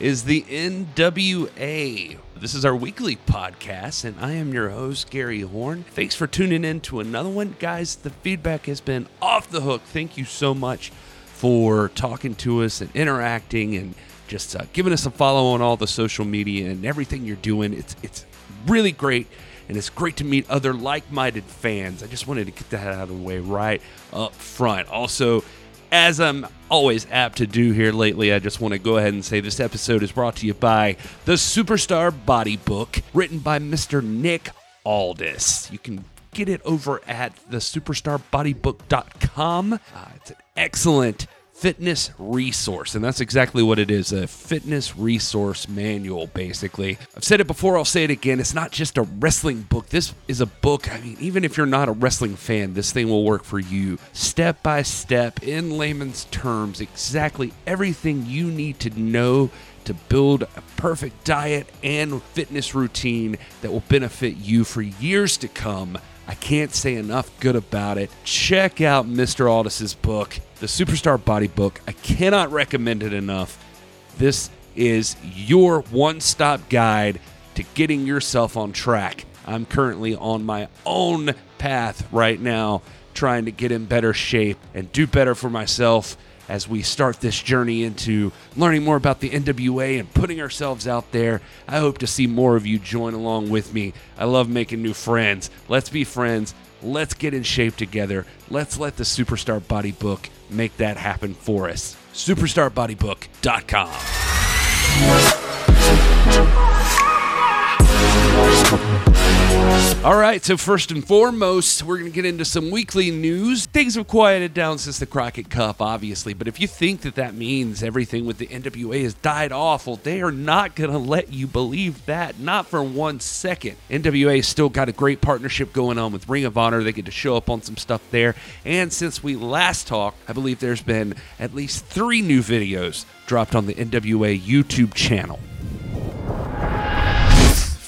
is the NWA. This is our weekly podcast, and I am your host, Gary Horn. Thanks for tuning in to another one. Guys, the feedback has been off the hook. Thank you so much for talking to us and interacting and just uh, giving us a follow on all the social media and everything you're doing. It's, it's really great and it's great to meet other like-minded fans. I just wanted to get that out of the way right up front. Also, as I'm always apt to do here lately, I just want to go ahead and say this episode is brought to you by the Superstar Body Book, written by Mr. Nick Aldis. You can get it over at the superstarbodybook.com. Uh, it's an excellent fitness resource. And that's exactly what it is a fitness resource manual, basically. I've said it before, I'll say it again. It's not just a wrestling book. This is a book, I mean, even if you're not a wrestling fan, this thing will work for you step by step, in layman's terms, exactly everything you need to know to build a perfect diet and fitness routine that will benefit you for years to come. I can't say enough good about it. Check out Mr. Aldis's book, The Superstar Body Book. I cannot recommend it enough. This is your one stop guide to getting yourself on track. I'm currently on my own path right now, trying to get in better shape and do better for myself as we start this journey into learning more about the NWA and putting ourselves out there. I hope to see more of you join along with me. I love making new friends. Let's be friends. Let's get in shape together. Let's let the Superstar Body Book make that happen for us. SuperstarBodyBook.com. All right, so first and foremost, we're going to get into some weekly news. Things have quieted down since the Crockett Cup, obviously, but if you think that that means everything with the NWA has died off, well, they are not going to let you believe that, not for one second. NWA still got a great partnership going on with Ring of Honor. They get to show up on some stuff there. And since we last talked, I believe there's been at least three new videos dropped on the NWA YouTube channel.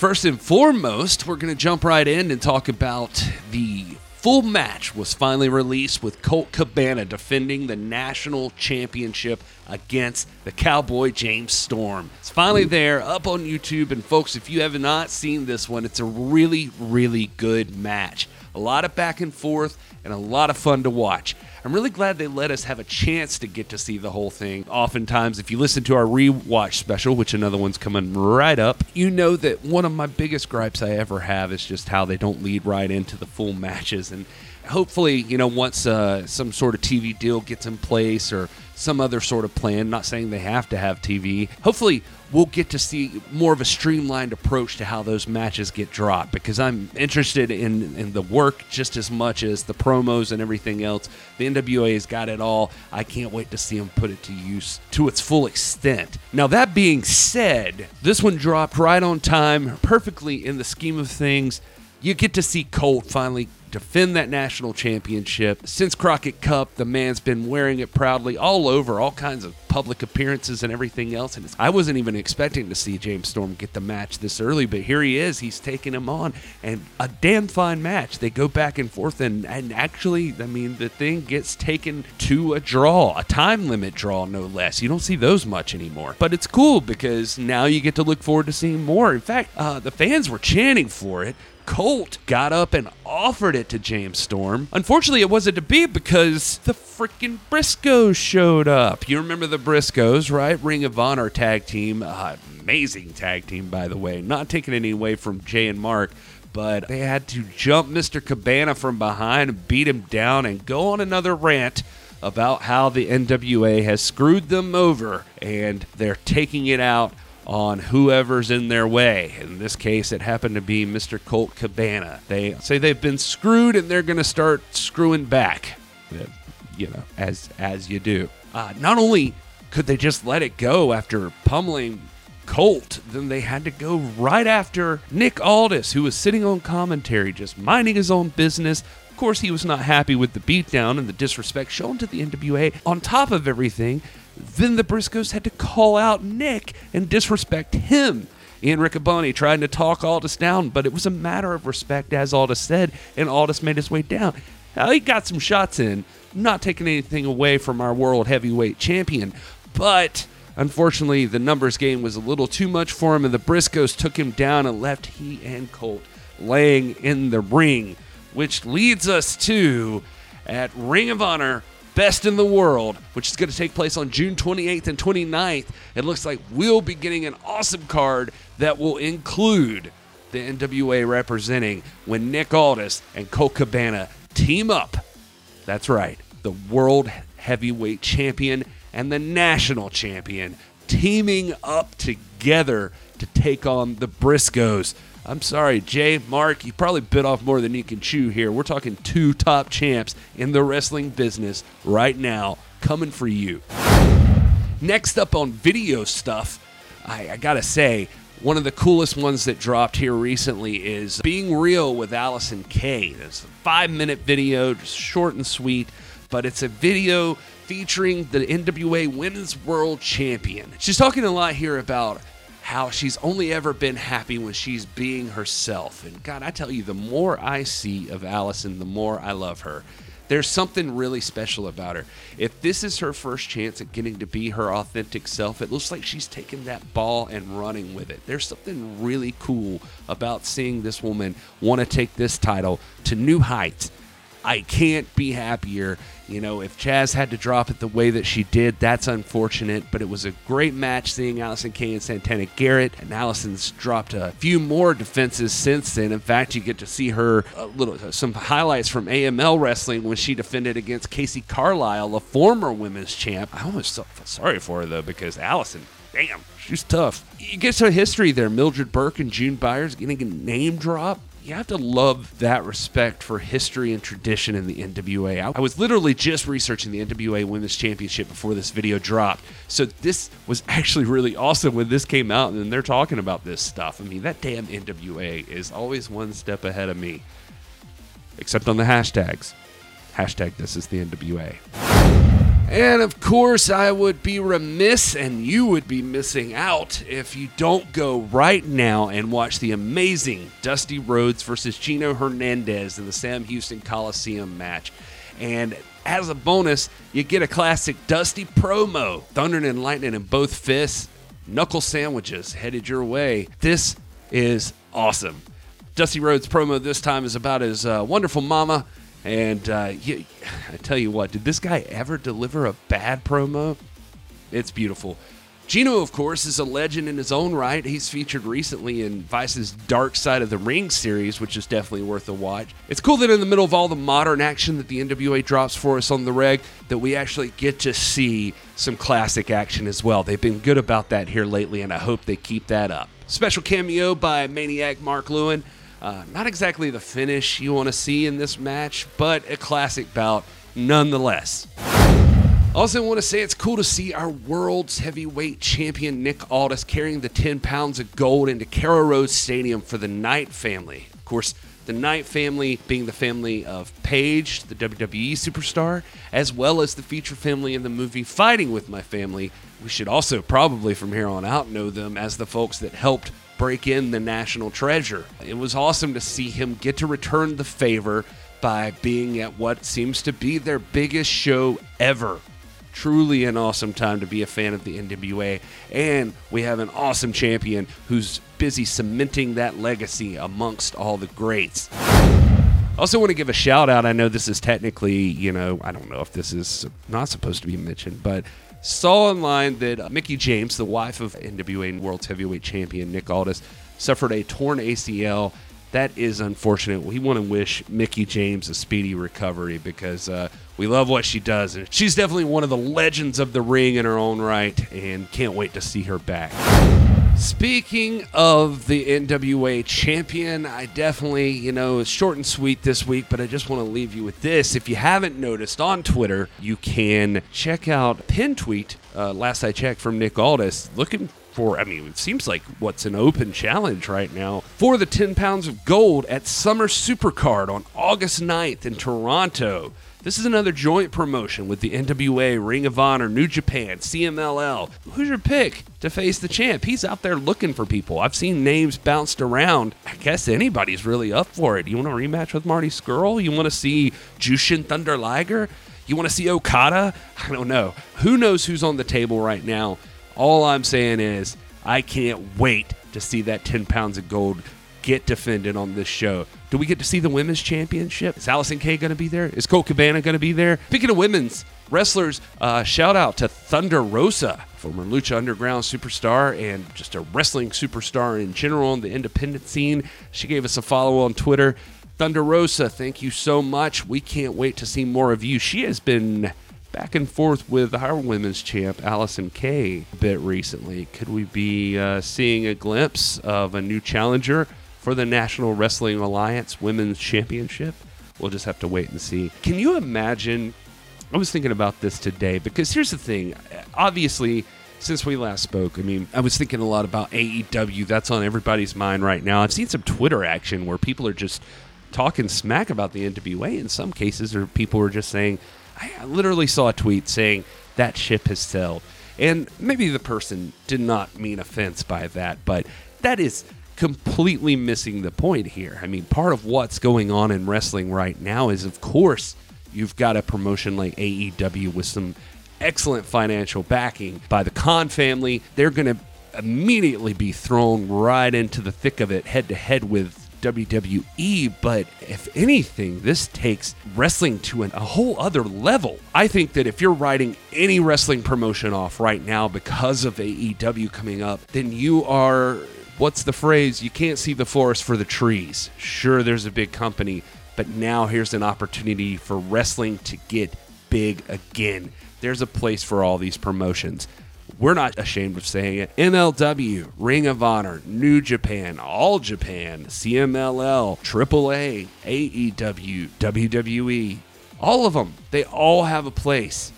First and foremost, we're going to jump right in and talk about the full match was finally released with Colt Cabana defending the national championship against the Cowboy James Storm. It's finally there up on YouTube. And folks, if you have not seen this one, it's a really, really good match. A lot of back and forth and a lot of fun to watch. I'm really glad they let us have a chance to get to see the whole thing. Oftentimes, if you listen to our rewatch special, which another one's coming right up, you know that one of my biggest gripes I ever have is just how they don't lead right into the full matches. And hopefully, you know, once uh, some sort of TV deal gets in place or some other sort of plan, not saying they have to have TV, hopefully we'll get to see more of a streamlined approach to how those matches get dropped because I'm interested in, in the work just as much as the promos and everything else. The NWA has got it all. I can't wait to see them put it to use to its full extent. Now, that being said, this one dropped right on time, perfectly in the scheme of things. You get to see Colt finally defend that national championship. Since Crockett Cup, the man's been wearing it proudly all over, all kinds of public appearances and everything else. And I wasn't even expecting to see James Storm get the match this early, but here he is. He's taking him on, and a damn fine match. They go back and forth, and, and actually, I mean, the thing gets taken to a draw, a time limit draw, no less. You don't see those much anymore. But it's cool because now you get to look forward to seeing more. In fact, uh, the fans were chanting for it. Colt got up and offered it to James Storm. Unfortunately, it wasn't to be because the freaking Briscoes showed up. You remember the Briscoes, right? Ring of Honor tag team. Uh, amazing tag team, by the way. Not taking any away from Jay and Mark but they had to jump Mr. Cabana from behind beat him down and go on another rant about how the NWA has screwed them over and they're taking it out on whoever's in their way. In this case, it happened to be Mr. Colt Cabana. They say they've been screwed and they're going to start screwing back. You know, as as you do. Uh, not only could they just let it go after pummeling Colt, then they had to go right after Nick Aldis, who was sitting on commentary, just minding his own business. Of course, he was not happy with the beatdown and the disrespect shown to the NWA. On top of everything, then the Briscoes had to call out Nick and disrespect him. Ian Riccaboni trying to talk Aldis down, but it was a matter of respect, as Aldis said, and Aldis made his way down. Now, he got some shots in, not taking anything away from our world heavyweight champion, but unfortunately, the numbers game was a little too much for him, and the Briscoes took him down and left he and Colt laying in the ring, which leads us to at Ring of Honor Best in the World, which is going to take place on June 28th and 29th. It looks like we'll be getting an awesome card that will include the NWA representing when Nick Aldis and Colt Cabana team up. That's right, the World Heavyweight Champion and the National Champion teaming up together to take on the Briscoes. I'm sorry, Jay, Mark, you probably bit off more than you can chew here. We're talking two top champs in the wrestling business right now, coming for you. Next up on video stuff, I, I gotta say, one of the coolest ones that dropped here recently is Being Real with Allysin Kay. It's a five minute video, just short and sweet, but it's a video featuring the NWA Women's World Champion. She's talking a lot here about how she's only ever been happy when she's being herself. And God, I tell you, the more I see of Allysin, the more I love her. There's something really special about her. If this is her first chance at getting to be her authentic self, it looks like she's taking that ball and running with it. There's something really cool about seeing this woman want to take this title to new heights. I can't be happier you know, if Jazz had to drop it the way that she did, that's unfortunate, but it was a great match seeing Allysin Kay and Santana Garrett, and Allysin's dropped a few more defenses since then. In fact, you get to see her a little uh, some highlights from AML wrestling when she defended against Casey Carlisle, a former women's champ. I almost felt sorry for her though because Allysin damn, she's tough. You get some history there. Mildred Burke and June Byers getting a name drop you have to love that respect for history and tradition in the NWA. I was literally just researching the NWA Women's Championship before this video dropped. So this was actually really awesome when this came out and they're talking about this stuff. I mean, that damn NWA is always one step ahead of me. Except on the hashtags. Hashtag this is the NWA. And of course, I would be remiss and you would be missing out if you don't go right now and watch the amazing Dusty Rhodes versus Gino Hernandez in the Sam Houston Coliseum match. And as a bonus, you get a classic Dusty promo Thunder and Lightning in both fists, knuckle sandwiches headed your way. This is awesome. Dusty Rhodes promo this time is about his uh, wonderful mama and uh, you, I tell you what, did this guy ever deliver a bad promo? It's beautiful. Gino, of course, is a legend in his own right. He's featured recently in Vice's Dark Side of the Ring series, which is definitely worth a watch. It's cool that in the middle of all the modern action that the NWA drops for us on the reg, that we actually get to see some classic action as well. They've been good about that here lately, and I hope they keep that up. Special cameo by Maniac Mark Lewin. Uh, not exactly the finish you want to see in this match, but a classic bout nonetheless. Also, want to say it's cool to see our world's heavyweight champion Nick Aldis carrying the 10 pounds of gold into Carrow Road Stadium for the Knight family. Of course, the Knight family being the family of Paige, the WWE superstar, as well as the feature family in the movie Fighting with My Family. We should also probably from here on out know them as the folks that helped break in the national treasure. It was awesome to see him get to return the favor by being at what seems to be their biggest show ever. Truly an awesome time to be a fan of the NWA. And we have an awesome champion who's busy cementing that legacy amongst all the greats. Also want to give a shout out. I know this is technically, you know, I don't know if this is not supposed to be mentioned, but saw online that Mickie James, the wife of NWA World Heavyweight Champion Nick Aldis, suffered a torn ACL. That is unfortunate. We want to wish Mickie James a speedy recovery because uh, we love what she does. And she's definitely one of the legends of the ring in her own right, and can't wait to see her back. Speaking of the NWA champion, I definitely, you know, it's short and sweet this week, but I just want to leave you with this. If you haven't noticed on Twitter, you can check out pin tweet, uh, last I checked, from Nick Aldis, looking for, I mean, it seems like what's an open challenge right now for the 10 pounds of gold at Summer Supercard on August 9th in Toronto. This is another joint promotion with the NWA, Ring of Honor, New Japan, CMLL. Who's your pick to face the champ? He's out there looking for people. I've seen names bounced around. I guess anybody's really up for it. You want a rematch with Marty Scurll? You want to see Jushin Thunder Liger? You want to see Okada? I don't know. Who knows who's on the table right now? All I'm saying is, I can't wait to see that 10 pounds of gold get defended on this show. Do we get to see the women's championship? Is Allysin Kay going to be there? Is Colt Cabana going to be there? Speaking of women's wrestlers, uh, shout out to Thunder Rosa, former Lucha Underground superstar and just a wrestling superstar in general on the independent scene. She gave us a follow on Twitter. Thunder Rosa, thank you so much. We can't wait to see more of you. She has been back and forth with our women's champ, Allysin Kay, a bit recently. Could we be uh, seeing a glimpse of a new challenger for the National Wrestling Alliance Women's Championship? We'll just have to wait and see. Can you imagine? I was thinking about this today because here's the thing. Obviously, since we last spoke, I mean, I was thinking a lot about AEW. That's on everybody's mind right now. I've seen some Twitter action where people are just talking smack about the NWA in some cases, or people were just saying, I literally saw a tweet saying that ship has sailed. And maybe the person did not mean offense by that, but that is completely missing the point here. I mean, part of what's going on in wrestling right now is, of course, you've got a promotion like AEW with some excellent financial backing by the Khan family. They're going to immediately be thrown right into the thick of it, head to head with WWE, but if anything, this takes wrestling to an, a whole other level. I think that if you're writing any wrestling promotion off right now because of AEW coming up, then you are, what's the phrase? You can't see the forest for the trees. Sure, there's a big company, but now here's an opportunity for wrestling to get big again. There's a place for all these promotions. We're not ashamed of saying it. MLW, Ring of Honor, New Japan, All Japan, CMLL, AAA, AEW, WWE, all of them, they all have a place.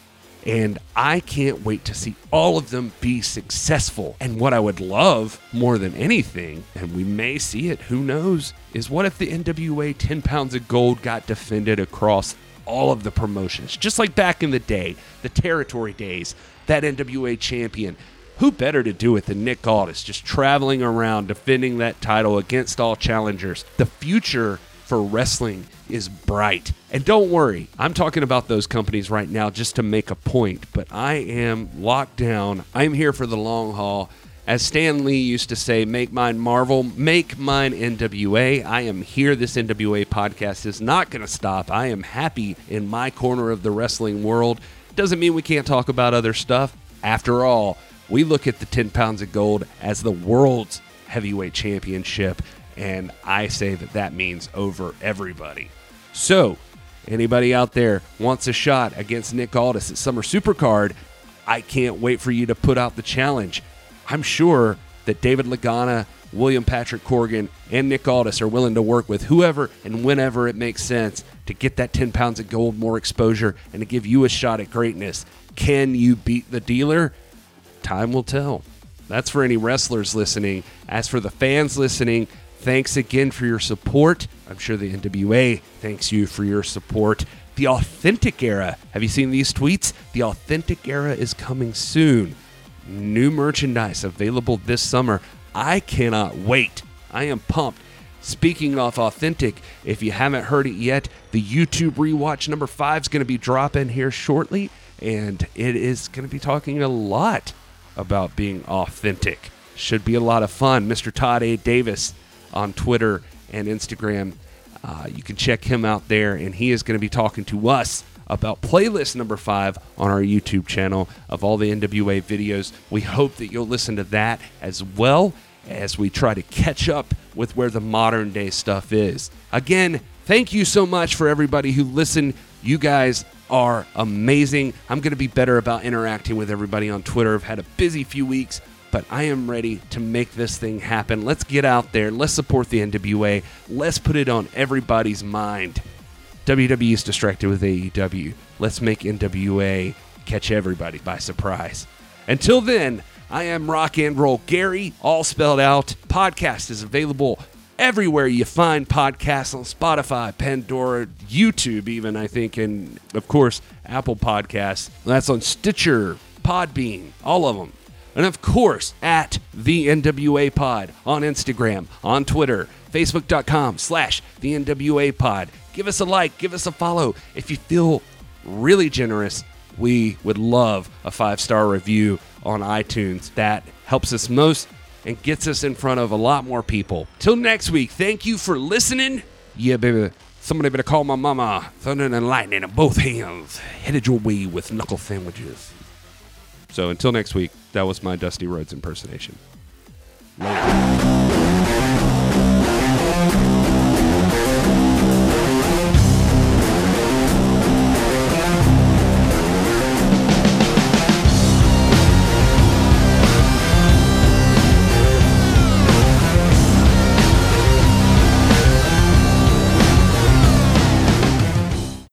And I can't wait to see all of them be successful. And what I would love more than anything, and we may see it, who knows, is what if the NWA 10 pounds of gold got defended across all of the promotions, just like back in the day, the territory days, that NWA champion. Who better to do it than Nick Aldis, just traveling around defending that title against all challengers? The future for wrestling is bright. And don't worry, I'm talking about those companies right now just to make a point, but I am locked down. I'm here for the long haul. As Stan Lee used to say, make mine Marvel, make mine NWA. I am here. This NWA podcast is not going to stop. I am happy in my corner of the wrestling world. Doesn't mean we can't talk about other stuff. After all, we look at the 10 pounds of gold as the world's heavyweight championship, and I say that that means over everybody. So, anybody out there wants a shot against Nick Aldis at Summer Supercard, I can't wait for you to put out the challenge. I'm sure that David Lagana, William Patrick Corgan, and Nick Aldis are willing to work with whoever and whenever it makes sense to get that 10 pounds of gold more exposure and to give you a shot at greatness. Can you beat the dealer? Time will tell. That's for any wrestlers listening. As for the fans listening, thanks again for your support. I'm sure the NWA thanks you for your support. The authentic era. Have you seen these tweets? The authentic era is coming soon new merchandise available this summer. I cannot wait. I am pumped. Speaking of authentic, if you haven't heard it yet, the YouTube rewatch number five is going to be dropping here shortly, and it is going to be talking a lot about being authentic. Should be a lot of fun. Mr. Todd A. Davis on Twitter and Instagram. Uh, you can check him out there, and he is going to be talking to us about playlist number five on our YouTube channel of all the NWA videos. We hope that you'll listen to that as well as we try to catch up with where the modern day stuff is. Again, thank you so much for everybody who listened. You guys are amazing. I'm going to be better about interacting with everybody on Twitter. I've had a busy few weeks, but I am ready to make this thing happen. Let's get out there. Let's support the NWA. Let's put it on everybody's mind. WWE is distracted with AEW. Let's make NWA catch everybody by surprise. Until then, I am Rock and Roll Gary, all spelled out. Podcast is available everywhere you find podcasts on Spotify, Pandora, YouTube, even, I think, and of course, Apple Podcasts. That's on Stitcher, Podbean, all of them. And of course, at the NWA Pod on Instagram, on Twitter, Facebook.com slash the NWA Pod. Give us a like, give us a follow. If you feel really generous. We would love a five star review on iTunes. That helps us most and gets us in front of a lot more people. Till next week, thank you for listening. Yeah, baby. Somebody better call my mama. Thunder and lightning in both hands. Headed your way with knuckle sandwiches. So until next week, that was my Dusty Rhodes impersonation. Later.